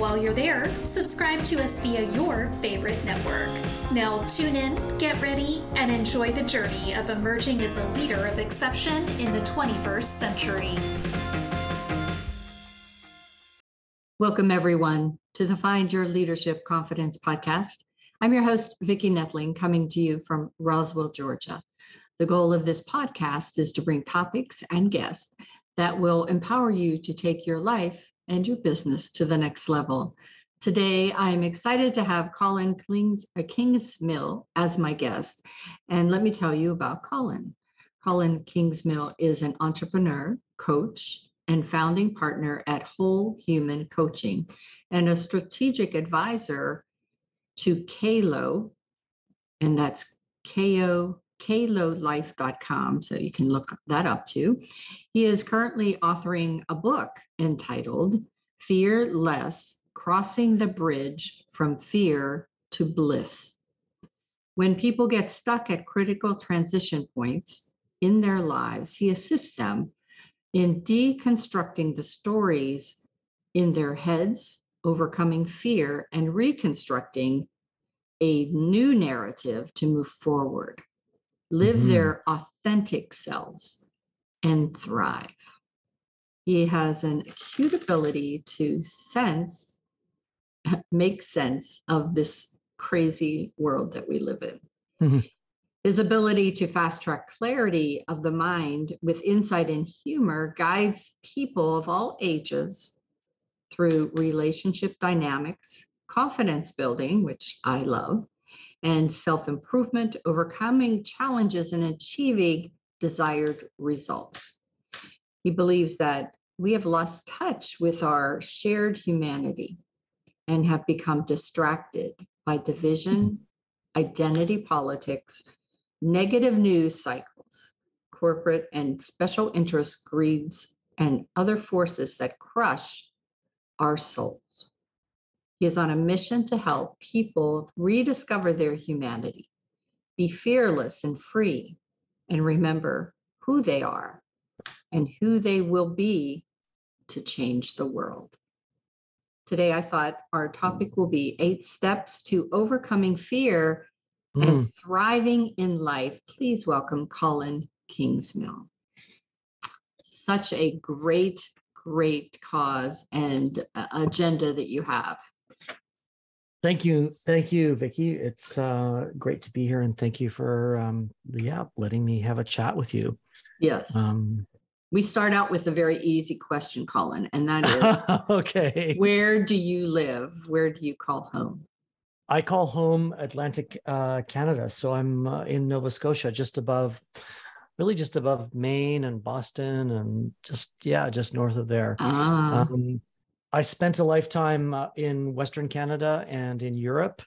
While you're there, subscribe to us via your favorite network. Now, tune in, get ready, and enjoy the journey of emerging as a leader of exception in the 21st century. Welcome, everyone, to the Find Your Leadership Confidence podcast. I'm your host, Vicki Noethling, coming to you from Roswell, Georgia. The goal of this podcast is to bring topics and guests that will empower you to take your life and your business to the next level. Today, I'm excited to have Colin Klings, uh, Kingsmill as my guest. And let me tell you about Colin. Colin Kingsmill is an entrepreneur, coach, and founding partner at Whole Human Coaching and a strategic advisor to Kaylo, and that's KO klolife.com, so you can look that up too. He is currently authoring a book entitled Fear Less Crossing the Bridge from Fear to Bliss. When people get stuck at critical transition points in their lives, he assists them in deconstructing the stories in their heads, overcoming fear, and reconstructing a new narrative to move forward live mm-hmm. their authentic selves, and thrive. He has an acute ability to sense, make sense of this crazy world that we live in. Mm-hmm. His ability to fast track clarity of the mind with insight and humor guides people of all ages through relationship dynamics, confidence building, which I love, and self improvement, overcoming challenges, and achieving desired results. He believes that we have lost touch with our shared humanity and have become distracted by division, identity politics, negative news cycles, corporate and special interest greeds, and other forces that crush our souls. He is on a mission to help people rediscover their humanity, be fearless and free, and remember who they are and who they will be to change the world. Today, I thought our topic will be eight steps to overcoming fear mm. and thriving in life. Please welcome Colin Kingsmill. Such a great, great cause and agenda that you have. Thank you, thank you, Vicki. It's uh, great to be here, and thank you for um, yeah letting me have a chat with you. Yes. Um, we start out with a very easy question, Colin, and that is okay. Where do you live? Where do you call home? I call home Atlantic uh, Canada, so I'm uh, in Nova Scotia, just above, really just above Maine and Boston, and just yeah, just north of there. Ah. Um, I spent a lifetime uh, in Western Canada and in Europe.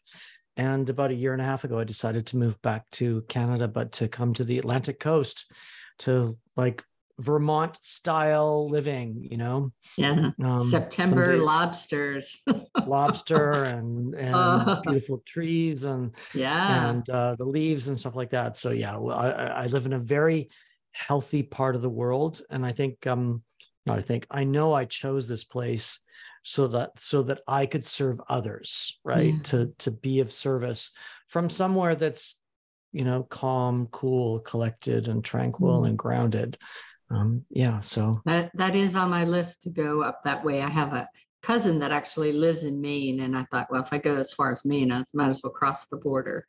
And about a year and a half ago, I decided to move back to Canada, but to come to the Atlantic coast to like Vermont style living, you know? Yeah. Um, September someday, lobsters. lobster and, and uh, beautiful trees and yeah and uh, the leaves and stuff like that. So yeah, I, I live in a very healthy part of the world. And I think um no, I think I know I chose this place so that so that I could serve others, right? Yeah. To to be of service from somewhere that's you know calm, cool, collected, and tranquil mm. and grounded. Um, yeah, so that that is on my list to go up that way. I have a cousin that actually lives in Maine, and I thought, well, if I go as far as Maine, I might as well cross the border.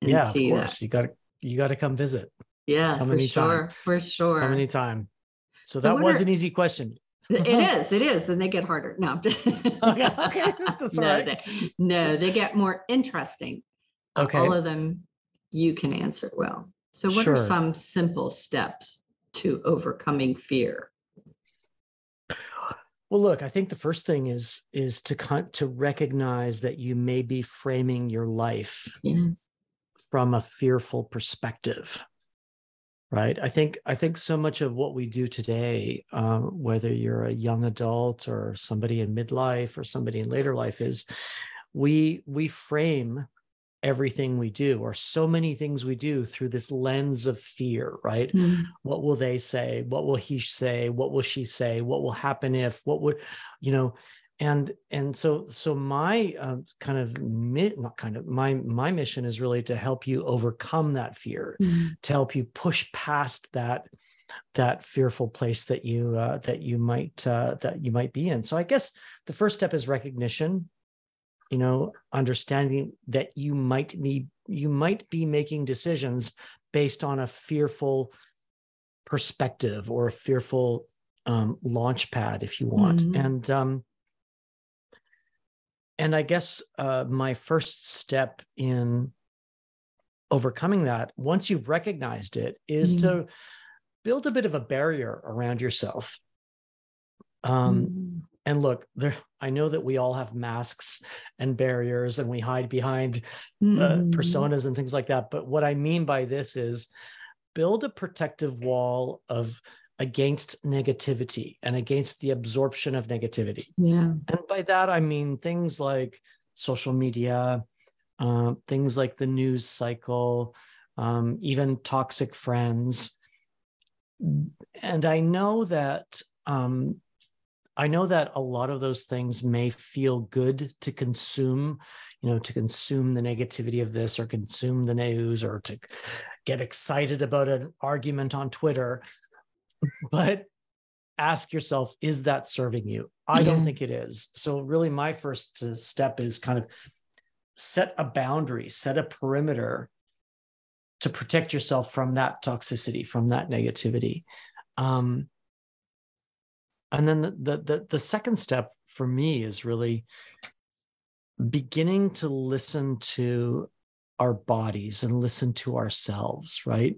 and yeah, of course. That. You got to you got to come visit. Yeah, come for anytime. sure, for sure. Come anytime. So, so that was are, an easy question it is. It is. And they get harder. No. okay. okay. That's no, right. they, no, they get more interesting. Okay. All of them you can answer well. So, what sure. are some simple steps to overcoming fear? Well, look, I think the first thing is is to con- to recognize that you may be framing your life yeah. from a fearful perspective right? I think i think so much of what we do today uh, whether you're a young adult or somebody in midlife or somebody in later life is we we frame everything we do or so many things we do through this lens of fear right? Mm. what will they say? What will he say? What will she say? What will happen if? What would you know and and so so my uh, kind of not kind of my my mission is really to help you overcome that fear mm-hmm. to help you push past that that fearful place that you uh, that you might uh, that you might be in so i guess the first step is recognition you know understanding that you might be you might be making decisions based on a fearful perspective or a fearful um, launch pad if you want mm-hmm. and um, and I guess uh, my first step in overcoming that, once you've recognized it, is mm-hmm. to build a bit of a barrier around yourself. Um, mm-hmm. And look, there. I know that we all have masks and barriers, and we hide behind uh, mm-hmm. personas and things like that. But what I mean by this is build a protective wall of against negativity and against the absorption of negativity. Yeah. And by that, I mean things like social media, uh, things like the news cycle, um, even toxic friends. And I know that um, I know that a lot of those things may feel good to consume, you know, to consume the negativity of this or consume the news or to get excited about an argument on Twitter but ask yourself is that serving you? I yeah. don't think it is. So really my first uh, step is kind of set a boundary set a perimeter to protect yourself from that toxicity from that negativity. Um, and then the, the the the second step for me is really beginning to listen to our bodies and listen to ourselves right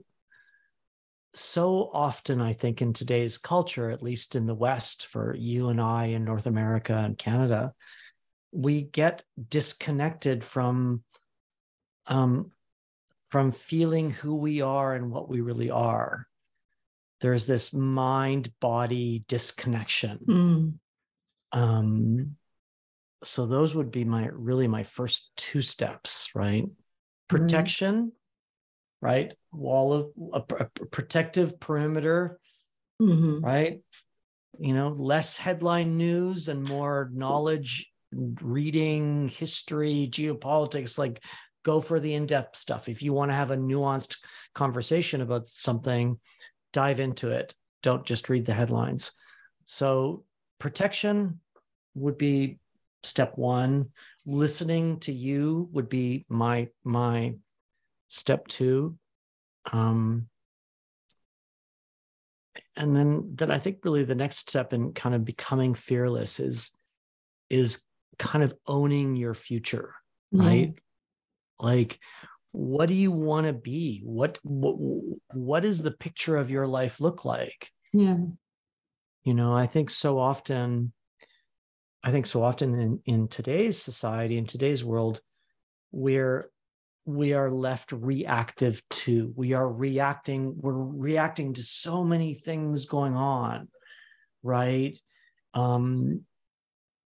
so often, I think, in today's culture, at least in the West, for you and I in North America and Canada, we get disconnected from um, from feeling who we are and what we really are. There's this mind body disconnection. Mm. Um, so those would be my really my first two steps, right? Protection, right? Wall of a, a protective perimeter, mm-hmm. right? You know, less headline news and more knowledge, reading, history, geopolitics. Like, go for the in depth stuff. If you want to have a nuanced conversation about something, dive into it. Don't just read the headlines. So, protection would be step one listening to you would be my my step two um, and then then i think really the next step in kind of becoming fearless is is kind of owning your future right? Like what do you want to be? What what what does the picture of your life look like? Yeah. You know i think so often i think so often in in today's society in today's world we're we are left reactive to. We are reacting, we're reacting to so many things going on, right? Um,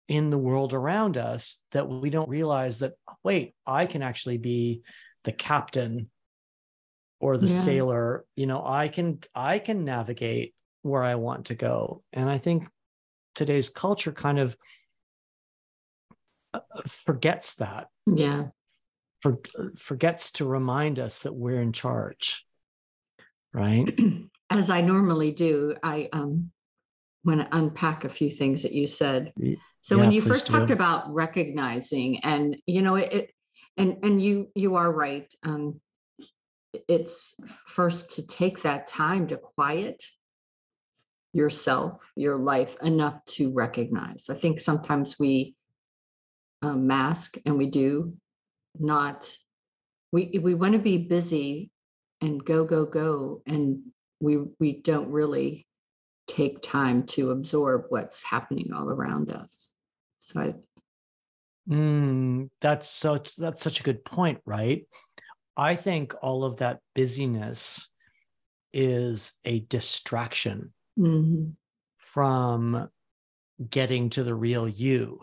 in the world around us that we don't realize that, wait, I can actually be the captain or the yeah. sailor. You know, I can I can navigate where I want to go. And I think today's culture kind of uh, forgets that. Yeah for, forgets to remind us that we're in charge right? As i normally do i um want to unpack a few things that you said. So yeah, when you first do. talked about recognizing and you know it, it and and you you are right um it's first to take that time to quiet yourself your life enough to recognize. I think sometimes we um, mask and we do not we we want to be busy and go go go and we we don't really take time to absorb what's happening all around us. So I, mm, that's such that's such a good point, right? I think all of that busyness is a distraction mm-hmm. from getting to the real you.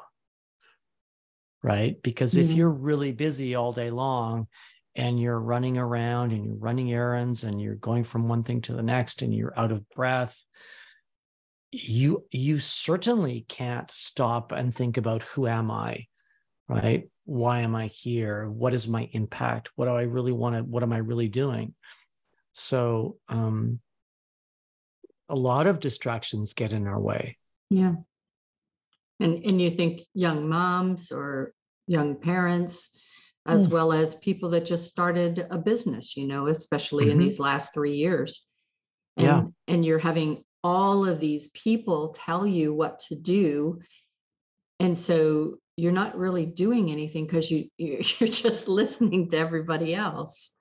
Right. Because mm-hmm. if you're really busy all day long and you're running around and you're running errands and you're going from one thing to the next and you're out of breath, you you certainly can't stop and think about who am I? Right? Why am I here? What is my impact? What do I really want to what am I really doing? So um a lot of distractions get in our way. Yeah. And and you think young moms or young parents as mm. well as people that just started a business, you know, especially mm-hmm. in these last 3 years. And yeah. and you're having all of these people tell you what to do and so you're not really doing anything because you you're just listening to everybody else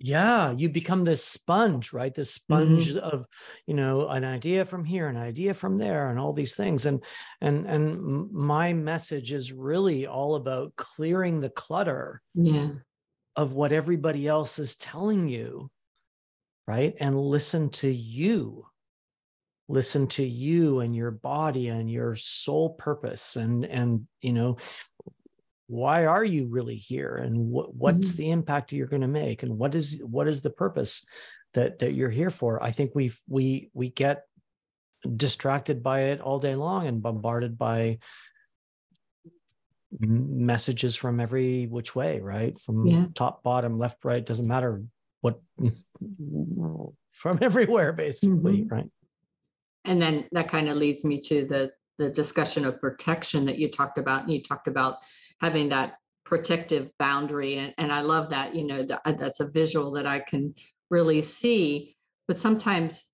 yeah you become this sponge right? This sponge mm-hmm. of you know an idea from here an idea from there and all these things and and and my message is really all about clearing the clutter yeah. of what everybody else is telling you right? And listen to you. Listen to you and your body and your soul purpose and and you know why are you really here and what, what's mm-hmm. the impact you're going to make and what is what is the purpose that that you're here for i think we we we get distracted by it all day long and bombarded by messages from every which way right from yeah. top bottom left right doesn't matter what from everywhere basically mm-hmm. right and then that kind of leads me to the the discussion of protection that you talked about and you talked about having that protective boundary and, and i love that you know that, that's a visual that i can really see but sometimes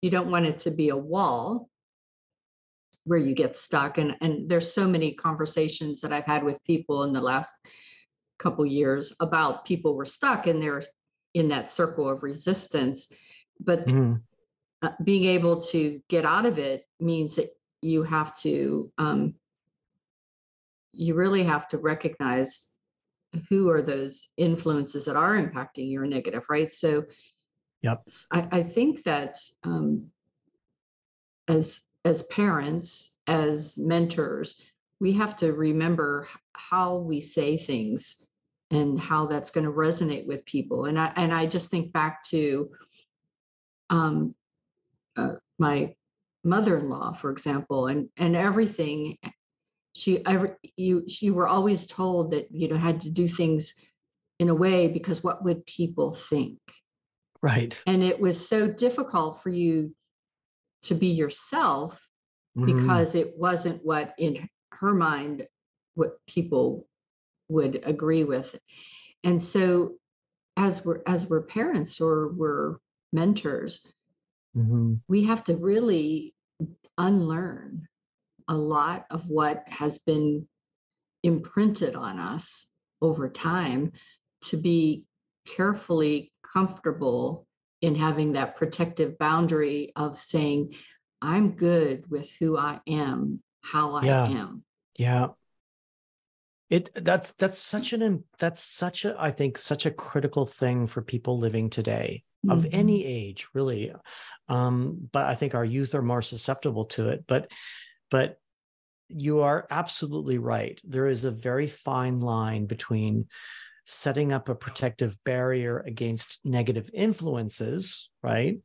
you don't want it to be a wall where you get stuck and and there's so many conversations that i've had with people in the last couple years about people were stuck and they're in that circle of resistance but uh, being able to get out of it means that you have to um, you really have to recognize who are those influences that are impacting your negative, right? So, yep. I, I think that um, as as parents, as mentors, we have to remember how we say things and how that's going to resonate with people. And I and I just think back to um, uh, my mother-in-law, for example, and and everything she you she were always told that you know had to do things in a way because what would people think right and it was so difficult for you to be yourself mm-hmm. because it wasn't what in her mind what people would agree with and so as we're as we're parents or we're mentors mm-hmm. we have to really unlearn a lot of what has been imprinted on us over time to be carefully comfortable in having that protective boundary of saying, I'm good with who I am, how I yeah. am. Yeah. It that's that's such an that's such a I think such a critical thing for people living today of mm-hmm. any age really um but i think our youth are more susceptible to it but but you are absolutely right. There is a very fine line between setting up a protective barrier against negative influences, right?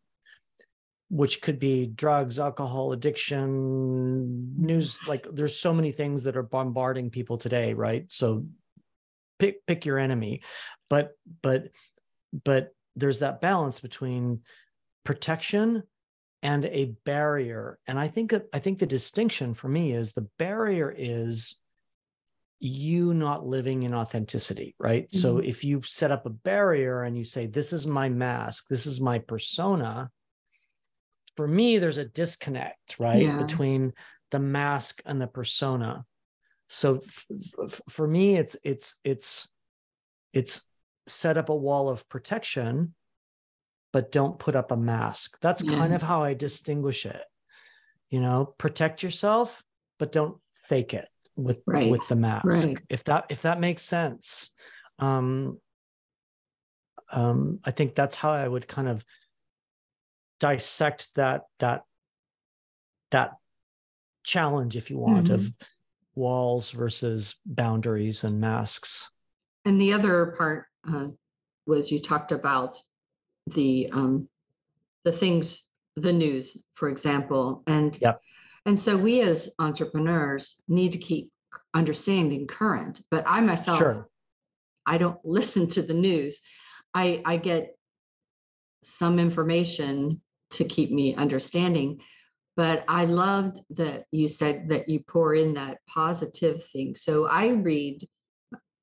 Which could be drugs, alcohol, addiction, news. Like there's so many things that are bombarding people today, right? So pick pick your enemy, but but but there's that balance between protection and a barrier. And I think I think the distinction for me is the barrier is you not living in authenticity, right? Mm-hmm. So if you set up a barrier and you say, This is my mask, this is my persona, for me, there's a disconnect, right? Yeah. Between the mask and the persona. So f- f- for me, it's it's it's it's set up a wall of protection but don't put up a mask. That's Yeah. kind of how I distinguish it. You know, protect yourself, but don't fake it with Right. with the mask. Right. If that if that makes sense. Um um I think that's how I would kind of dissect that that that challenge if you want Mm-hmm. of walls versus boundaries and masks. And the other part uh, was you talked about the um, the things, the news, for example, and Yep. and so we as entrepreneurs need to keep understanding current. But I myself, Sure. I don't listen to the news. I I get some information to keep me understanding. But I loved that you said that you pour in that positive thing. So I read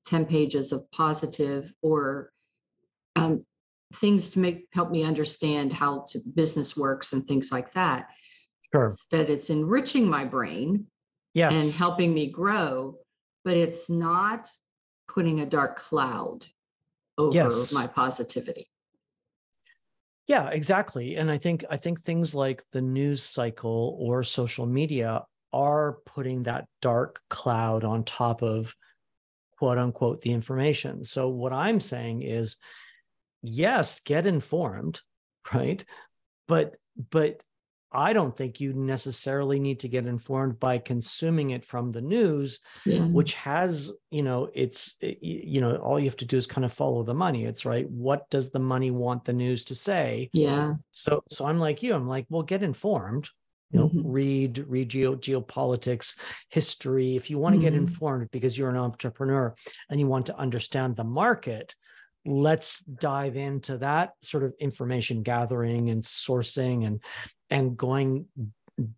10 pages of positive or um, things to make help me understand how to business works and things like that Sure. that it's enriching my brain Yes. and helping me grow but it's not putting a dark cloud over Yes. my positivity Yeah, exactly. And I think I think things like the news cycle or social media are putting that dark cloud on top of quote unquote the information. So what I'm saying is yes, get informed, right? But but I don't think you necessarily need to get informed by consuming it from the news yeah which has you know it's you know all you have to do is kind of follow the money it's right what does the money want the news to say yeah so so i'm like you i'm like well get informed you know Mhm. read read geo, geopolitics history if you want to get Mhm. informed because you're an entrepreneur and you want to understand the market let's dive into that sort of information gathering and sourcing and and going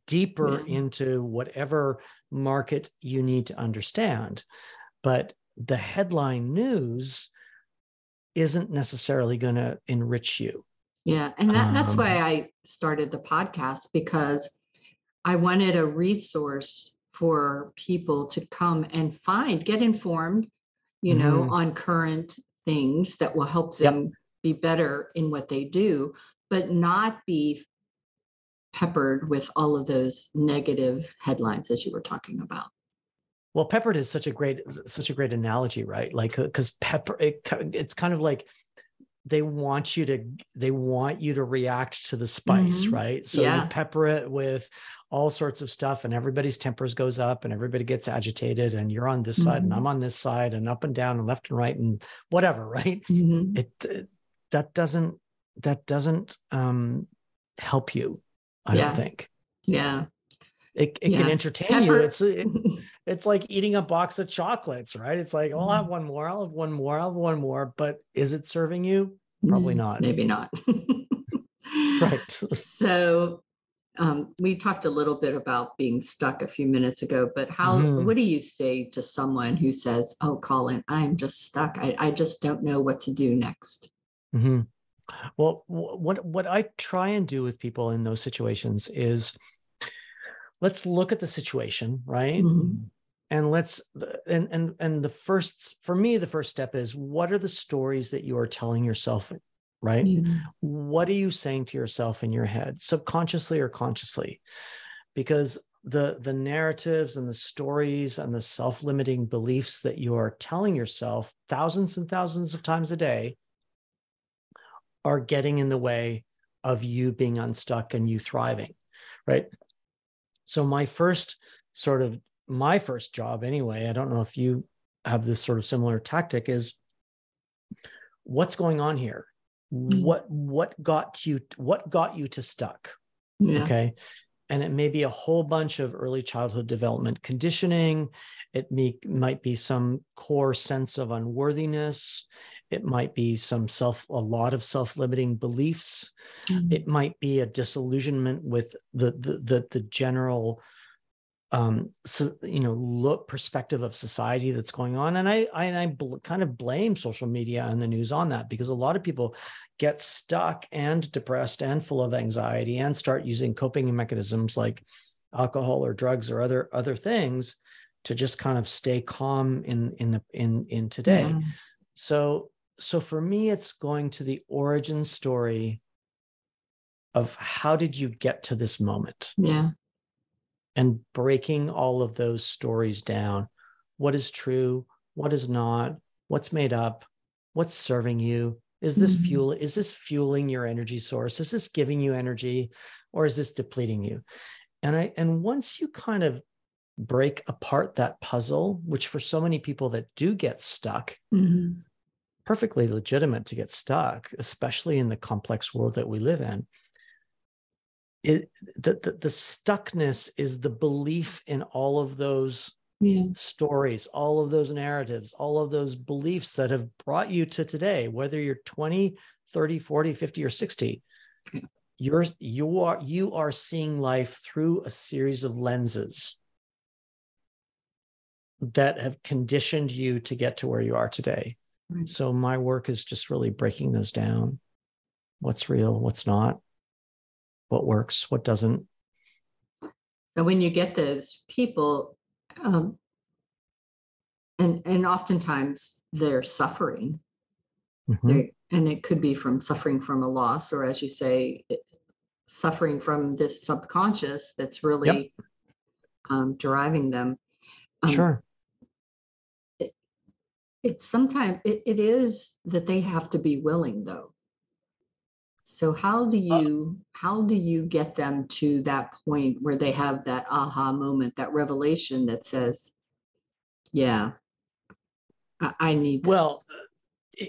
deeper Yeah. into whatever market you need to understand but the headline news isn't necessarily going to enrich you Yeah, and that, that's Um, why I started the podcast because I wanted a resource for people to come and find, get informed, you know, Mhm. on current things that will help Yep. them be better in what they do, but not be peppered with all of those negative headlines as you were talking about. Well, peppered is such a great such a great analogy, right? Like because pepper, it, it's kind of like they want you to they want you to react to the spice, Mhm. right? So Yeah. you pepper it with all sorts of stuff and everybody's tempers goes up and everybody gets agitated and you're on this side and Mhm. I'm on this side and up and down and left and right and whatever, right? Mhm. It, it that doesn't that doesn't um help you, I Yeah. don't think. Yeah. It, it can Yeah. entertain you. It's it, it's like eating a box of chocolates, right? It's like, oh, I'll have one more, I'll have one more, I'll have one more. But is it serving you? Probably Mm, not. Maybe not. Right. So um, we talked a little bit about being stuck a few minutes ago, but how, Mhm. what do you say to someone who says, oh, Colin, I'm just stuck. I, I just don't know what to do next. Mhm. Well, what what I try and do with people in those situations is let's look at the situation, right? Mhm. And let's and and and the first for me, the first step is what are the stories that you are telling yourself, right? Yeah. what are you saying to yourself in your head subconsciously or consciously because the the narratives and the stories and the self-limiting beliefs that you are telling yourself thousands and thousands of times a day are getting in the way of you being unstuck and you thriving right so my first sort of my first job anyway i don't know if you have this sort of similar tactic is what's going on here Mm. what what got you what got you to stuck Yeah. okay and it may be a whole bunch of early childhood development conditioning it may, might be some core sense of unworthiness it might be some self a lot of self-limiting beliefs Mhm. it might be a disillusionment with the the the, the general um so, you know look perspective of society that's going on and i i, and I bl- kind of blame social media and the news on that because a lot of people get stuck and depressed and full of anxiety and start using coping mechanisms like alcohol or drugs or other other things to just kind of stay calm in in the in in today Yeah. so so for me it's going to the origin story of how did you get to this moment? Yeah. And breaking all of those stories down. What is true? What is not? What's made up? What's serving you? Is this mm-hmm. fuel? Is this fueling your energy source? Is this giving you energy or is this depleting you? And I and once you kind of break apart that puzzle, which for so many people that do get stuck, mm-hmm. perfectly legitimate to get stuck, especially in the complex world that we live in. It, the, the, the stuckness is the belief in all of those yeah. stories, all of those narratives, all of those beliefs that have brought you to today, whether you're 20, 30, 40, 50, or 60. You're you are you are seeing life through a series of lenses that have conditioned you to get to where you are today. Right. So my work is just really breaking those down. What's real, what's not, what works, what doesn't. So when you get those people, um, and and oftentimes they're suffering, mm-hmm. they're, and it could be from suffering from a loss, or as you say, suffering from this subconscious that's really yep. um, driving them. Um, sure it's sometimes it, it is that they have to be willing though. So how do uh you how do you get them to that point where they have that aha moment, that revelation that says, "Yeah, I, I need." This. Well,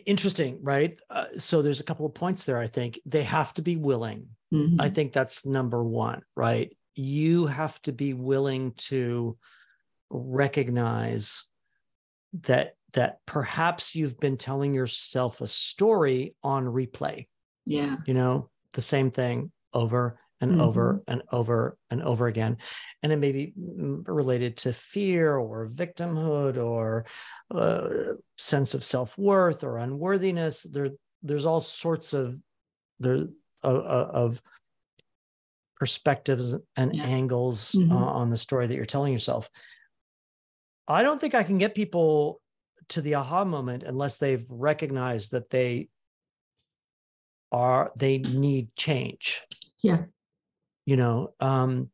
interesting, right? Uh, so there's a couple of points there. I think they have to be willing. Mm-hmm. I think that's number one, right? You have to be willing to recognize that that perhaps you've been telling yourself a story on replay. Yeah. You know, the same thing over and mm-hmm. over and over and over again. And it may be related to fear or victimhood or a uh, sense of self worth or unworthiness. There, there's all sorts of there of, of perspectives and yeah. angles mm-hmm. uh, on the story that you're telling yourself. I don't think I can get people to the aha moment unless they've recognized that they are they need change. Yeah. You know, um,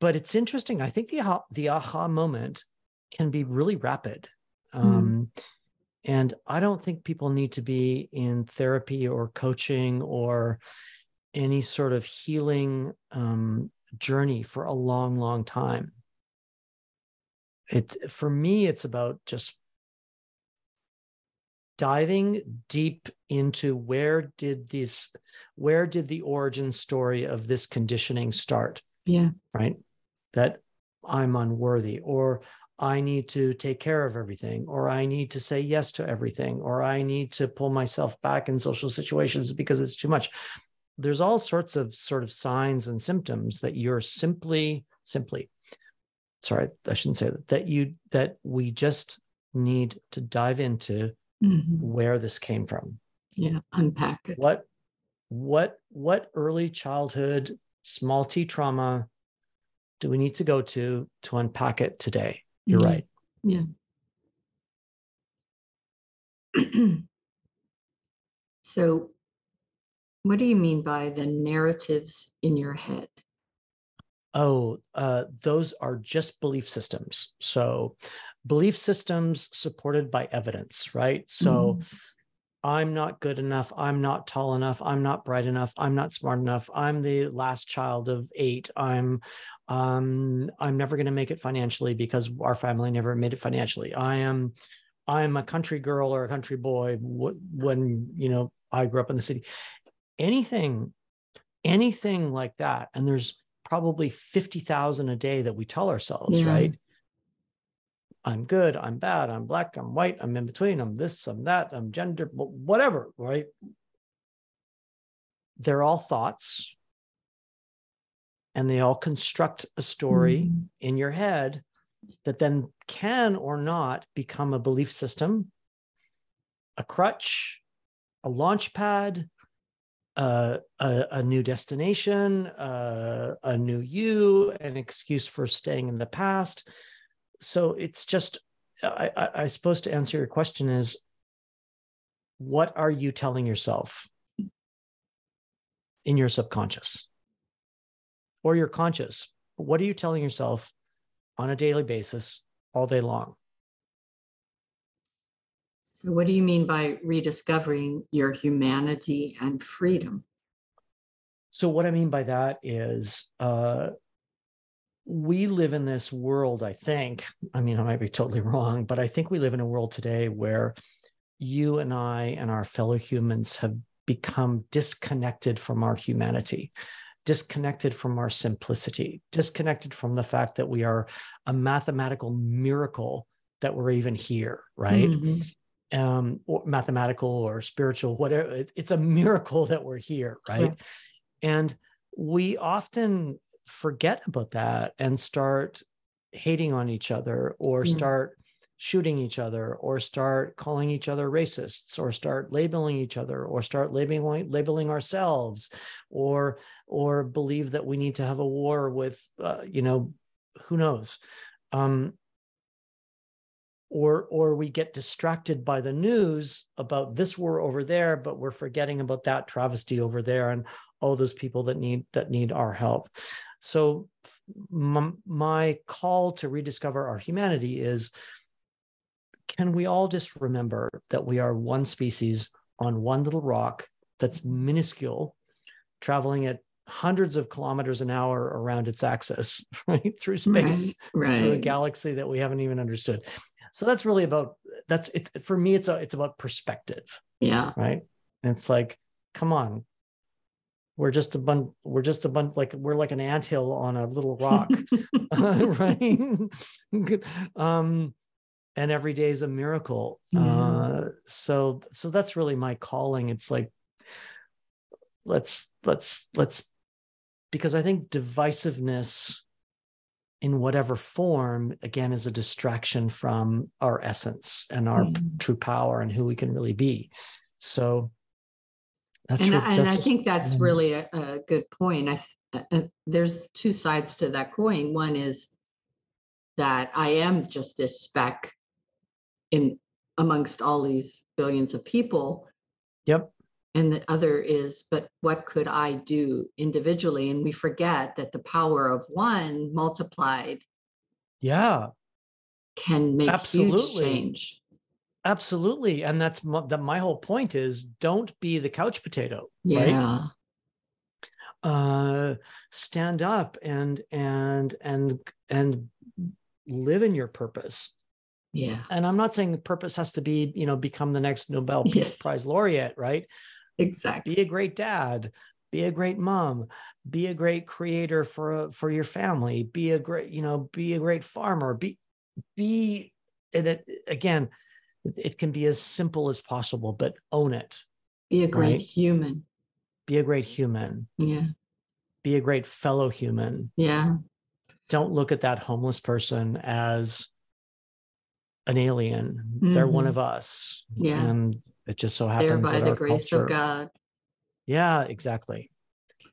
but it's interesting. I think the aha, the aha moment can be really rapid. Um, mm. And I don't think people need to be in therapy or coaching or any sort of healing um, journey for a long, long time it for me it's about just diving deep into where did these where did the origin story of this conditioning start? Yeah. Right? That i'm unworthy or i need to take care of everything or i need to say yes to everything or i need to pull myself back in social situations because it's too much. There's all sorts of sort of signs and symptoms that you're simply simply sorry, I shouldn't say that, that you that we just need to dive into mm-hmm. where this came from. Yeah, unpack it. What what what early childhood small t trauma do we need to go to to unpack it today? You're mm-hmm. right. Yeah. so what do you mean by the narratives in your head? Oh, uh, those are just belief systems. So, belief systems supported by evidence, right? So, mm. I'm not good enough. I'm not tall enough. I'm not bright enough. I'm not smart enough. I'm the last child of eight. I'm um I'm never going to make it financially because our family never made it financially. I am I'm a country girl or a country boy when you know I grew up in the city. Anything anything like that and there's probably 50,000 a day that we tell ourselves, yeah. right? I'm good, I'm bad, I'm black, I'm white, I'm in between, I'm this, I'm that, I'm gender, whatever, right? They're all thoughts and they all construct a story mm-hmm. in your head that then can or not become a belief system, a crutch, a launch pad, a, a, new destination, uh, a new you, an excuse for staying in the past. So it's just, I, I, I suppose to answer your question is, what are you telling yourself? in your subconscious or your conscious. What are you telling yourself on a daily basis all day long? What do you mean by rediscovering your humanity and freedom? So, what I mean by that is uh, we live in this world, I think. I mean, I might be totally wrong, but I think we live in a world today where you and I and our fellow humans have become disconnected from our humanity, disconnected from our simplicity, disconnected from the fact that we are a mathematical miracle that we're even here, right? Mm-hmm um, or mathematical or spiritual, whatever. It's a miracle that we're here, right? And we often forget about that and start hating on each other or mm. start shooting each other or start calling each other racists or start labeling each other or start labeling labeling ourselves or or believe that we need to have a war with uh, you know who knows um or or we get distracted by the news about this war over there but we're forgetting about that travesty over there and all those people that need that need our help so my, my call to rediscover our humanity is can we all just remember that we are one species on one little rock that's minuscule traveling at hundreds of kilometers an hour around its axis right through space right, right. through a galaxy that we haven't even understood so that's really about that's it's for me it's a, it's about perspective yeah. right? And it's like come on. We're just a bunch we're just a bunch like we're like an anthill on a little rock right? Um and every day is a miracle. Uh so so that's really my calling. It's like let's let's let's because i think divisiveness in whatever form again is a distraction from our essence and our mm. true power and who we can really be so that's and, I, and I think that's mm. really a, a, good point I, uh, uh, there's two sides to that coin one is that i am just this speck in amongst all these billions of people yep and the other is but what could i do individually and we forget that the power of one multiplied yeah can make Absolutely. huge change Absolutely, and that's my, that. My whole point is, don't be the couch potato. Yeah. Right? Uh, stand up and and and and live in your purpose. Yeah. And I'm not saying the purpose has to be, you know, become the next Nobel Peace yes. Prize laureate, right? Exactly. Be a great dad, be a great mom, be a great creator for for your family, be a great, you know, be a great farmer, be be and it again, it can be as simple as possible, but own it. Be a great right? human. Be a great human. Yeah. Be a great fellow human. Yeah. Don't look at that homeless person as an alien. Mm-hmm. They're one mm-hmm. of us. Yeah. And it just so happens They're by the grace culture, of God. Yeah, exactly.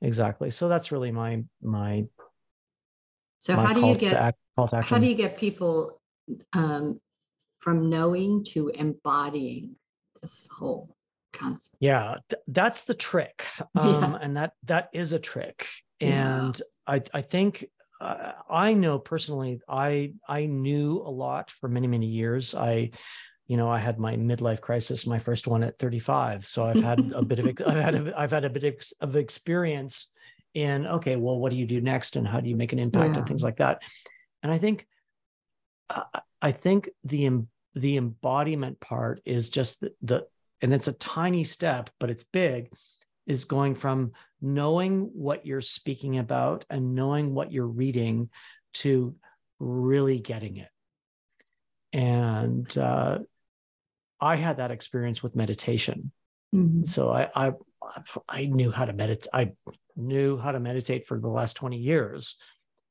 Exactly. So that's really my my so my how do you get act, how do you get people um, from knowing to embodying this whole concept? Yeah, th- that's the trick. Um, yeah. and that that is a trick. And yeah. I I think uh, I know personally, I I knew a lot for many many years. I, you know, I had my midlife crisis, my first one at 35. So I've had a bit of I've had a, I've had a bit of experience in okay, well, what do you do next, and how do you make an impact, yeah. and things like that. And I think, uh, I think the the embodiment part is just the, the and it's a tiny step, but it's big is going from knowing what you're speaking about and knowing what you're reading to really getting it. And uh, I had that experience with meditation. Mm-hmm. So I, I I knew how to meditate. I knew how to meditate for the last 20 years,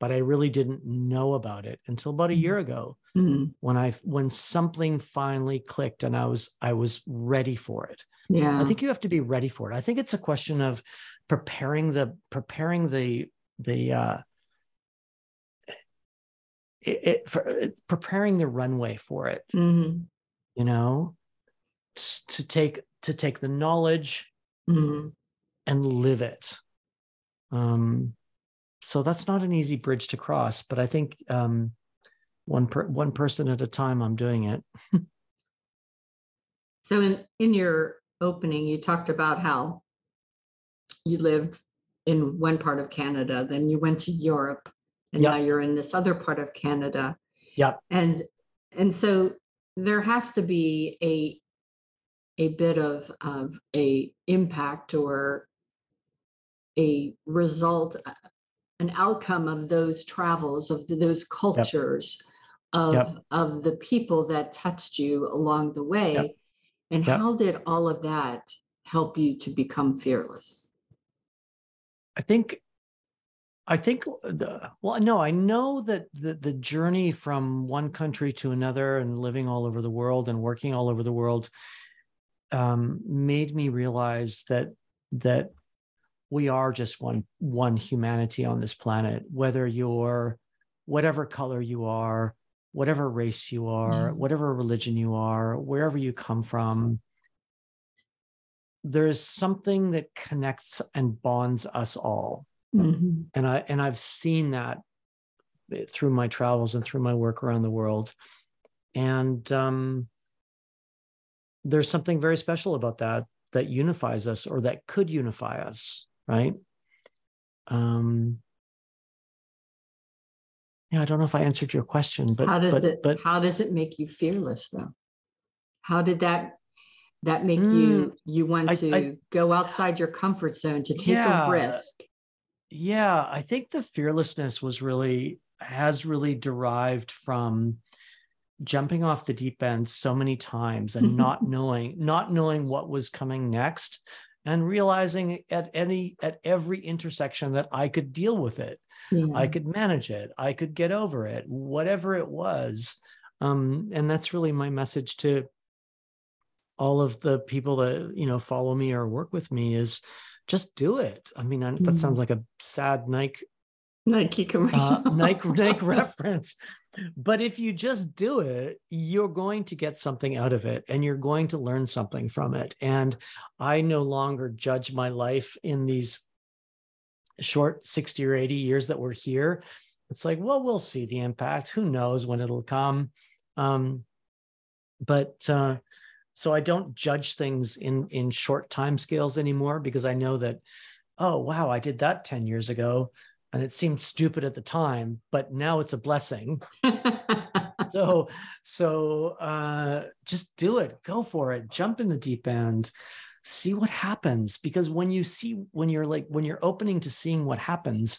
but I really didn't know about it until about a year mm-hmm. ago mm-hmm. when I when something finally clicked and I was I was ready for it. Yeah. I think you have to be ready for it. I think it's a question of preparing the preparing the the uh it, it for it, preparing the runway for it. Mm-hmm. You know, to take to take the knowledge mm-hmm. and live it Um, so that's not an easy bridge to cross, but I think um, one per, one person at a time, I'm doing it. so in in your opening, you talked about how you lived in one part of Canada, then you went to Europe, and yep. now you're in this other part of Canada. Yep. And and so there has to be a a bit of of a impact or a result an outcome of those travels of the, those cultures yep. of yep. of the people that touched you along the way yep. and how did all of that help you to become fearless i think i think the, well no i know that the, the journey from one country to another and living all over the world and working all over the world um, made me realize that that we are just one one humanity on this planet whether you're whatever color you are whatever race you are mm-hmm. whatever religion you are wherever you come from there is something that connects and bonds us all mm-hmm. and i and i've seen that through my travels and through my work around the world and um, there's something very special about that that unifies us or that could unify us right? Um, yeah, I don't know if I answered your question, but how does but, it? But how does it make you fearless, though? How did that that make mm, you you want I, to I, go outside your comfort zone to take yeah, a risk? Yeah, I think the fearlessness was really has really derived from jumping off the deep end so many times and not knowing not knowing what was coming next and realizing at any at every intersection that I could deal with it. Yeah. I could manage it. I could get over it, whatever it was. Um, and that's really my message to all of the people that you know follow me or work with me is just do it. I mean, mm. that sounds mm. like a sad Nike Nike commercial, uh, Nike Nike reference. But if you just do it, you're going to get something out of it and you're going to learn something from it. And I no longer judge my life in these short 60 or 80 years that we're here. It's like, well, we'll see the impact. Who knows when it'll come? Um, but uh, so I don't judge things in in short time scales anymore because I know that, oh wow, I did that 10 years ago and it seemed stupid at the time but now it's a blessing. So so uh just do it. Go for it. Jump in the deep end. See what happens because when you see when you're like when you're opening to seeing what happens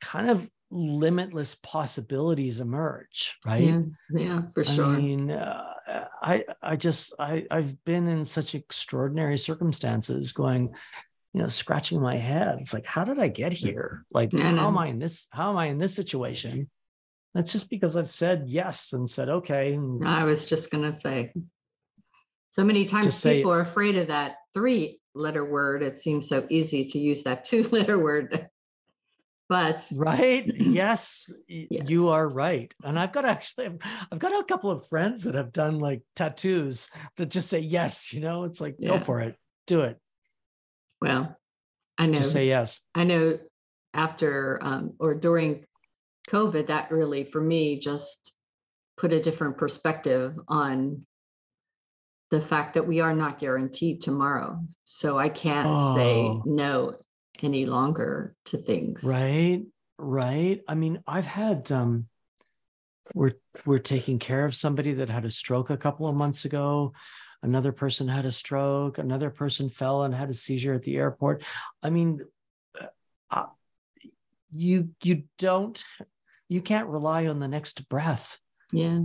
kind of limitless possibilities emerge right? Yeah, yeah for sure. i mean uh, i i just i i've been in such extraordinary circumstances going you know, scratching my head. It's like, how did I get here? Like, how am I in this? How am I in this situation? That's just because I've said yes and said okay. I was just gonna say. So many times people are afraid of that three-letter word. It seems so easy to use that two-letter word. But right, yes, yes, you are right. And I've got actually, I've got a couple of friends that have done like tattoos that just say yes. You know, it's like yeah. go for it, do it. Well, I know. Just say yes. I know after um, or during COVID, that really, for me, just put a different perspective on the fact that we are not guaranteed tomorrow. So I can't oh. say no any longer to things. Right. Right. I mean, I've had um we're we're taking care of somebody that had a stroke a couple of months ago another person had a stroke another person fell and had a seizure at the airport. I mean uh, you you don't you can't rely on the next breath. Yeah.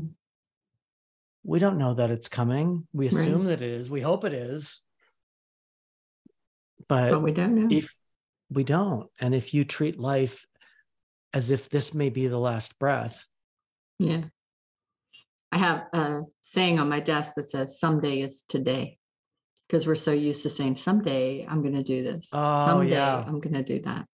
We don't know that it's coming. We assume right. that it is. We hope it is. But, but we don't know. if we don't and if you treat life as if this may be the last breath yeah I have a saying on my desk that says someday is today because we're so used to saying someday I'm going to do this. Oh, someday yeah. I'm going to do that.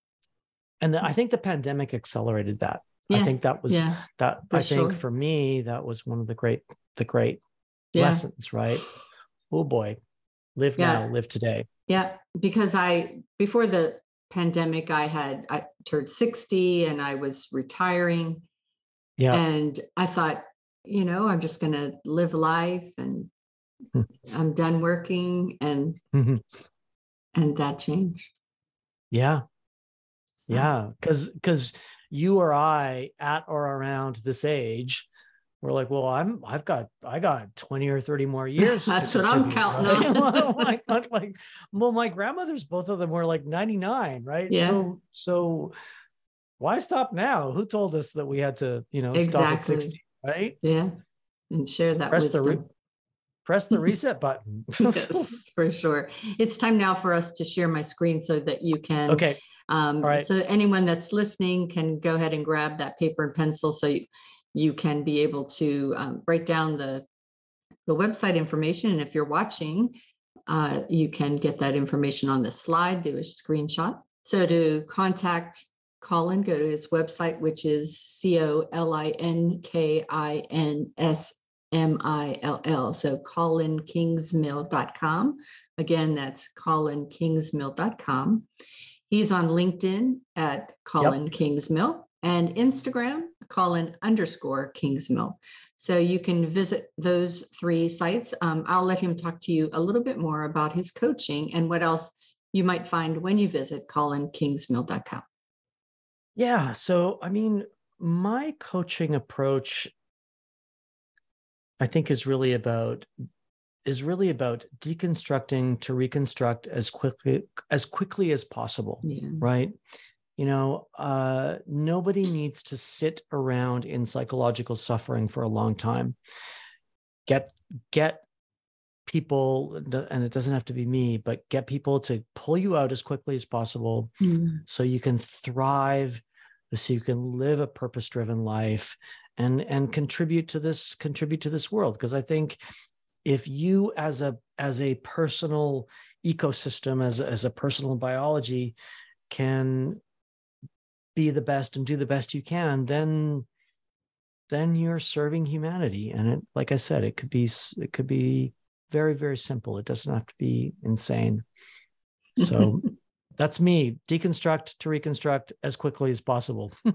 And the, I think the pandemic accelerated that. Yeah. I think that was yeah, that I sure. think for me that was one of the great the great lessons, right? Oh boy. Live now, live today. Yeah, because I before the pandemic, I had I turned 60 and I was retiring. Yeah. And I thought, you know, I'm just going to live life and Hmm. I'm done working and Mhm. and that changed. Yeah. So, Yeah. Cause because you or I at or around this age, we're like, well, I'm I've got I got 20 or 30 more years. That's what I'm counting right? on. like, like, like, well, my grandmothers, both of them were like 99, right? Yeah. So so why stop now? Who told us that we had to, you know, stop at Exactly. 60, right? Yeah. And share that Press the re- Press the reset button. yes, for sure. It's time now for us to share my screen so that you can okay. Um, right. So anyone that's listening can go ahead and grab that paper and pencil so you, you can be able to um, write down the the website information. And if you're watching, uh, you can get that information on the slide, do a screenshot. So to contact Colin, go to his website, which is C O L I N K I N S M I L L. So colinkingsmill.com. Again, that's colinkingsmill.com. He's on LinkedIn at Colin Kingsmill and Instagram, Colin underscore Kingsmill. So you can visit those three sites. Um, I'll let him talk to you a little bit more about his coaching and what else you might find when you visit colinkingsmill.com. Yeah. So, I mean, my coaching approach, I think, is really about is really about deconstructing to reconstruct as quickly as quickly as possible. Yeah. Right. You know, uh, nobody needs to sit around in psychological suffering for a long time. Get get people, and it doesn't have to be me, but get people to pull you out as quickly as possible so you can thrive so you can live a purpose driven life and and contribute to this contribute to this world. Because i think if you as a as a personal ecosystem as a, as a personal biology can be the best and do the best you can then then you're serving humanity. And it like i said it could be it could be very very simple. It doesn't have to be insane. So that's me deconstruct to reconstruct as quickly as possible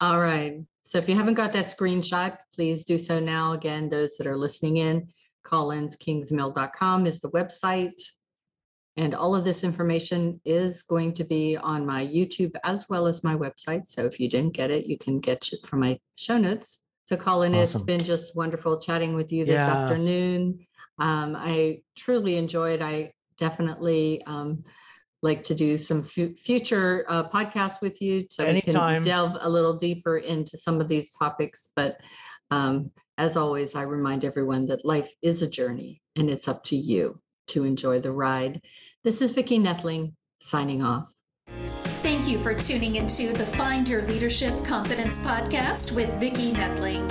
All right. So if you haven't got that screenshot, please do so now. Again, those that are listening in, colinkingsmill.com is the website. And all of this information is going to be on my YouTube as well as my website. So if you didn't get it, you can get it from my show notes. So Colin, it's been just wonderful chatting with you this Yes. afternoon. Um, I truly enjoyed. I definitely um, like to do some fu- future uh, podcasts with you so Anytime. we can delve a little deeper into some of these topics. But um, as always, I remind everyone that life is a journey and it's up to you to enjoy the ride. This is Vicki Noethling signing off. Thank you for tuning into the Find Your Leadership Confidence podcast with Vicki Noethling,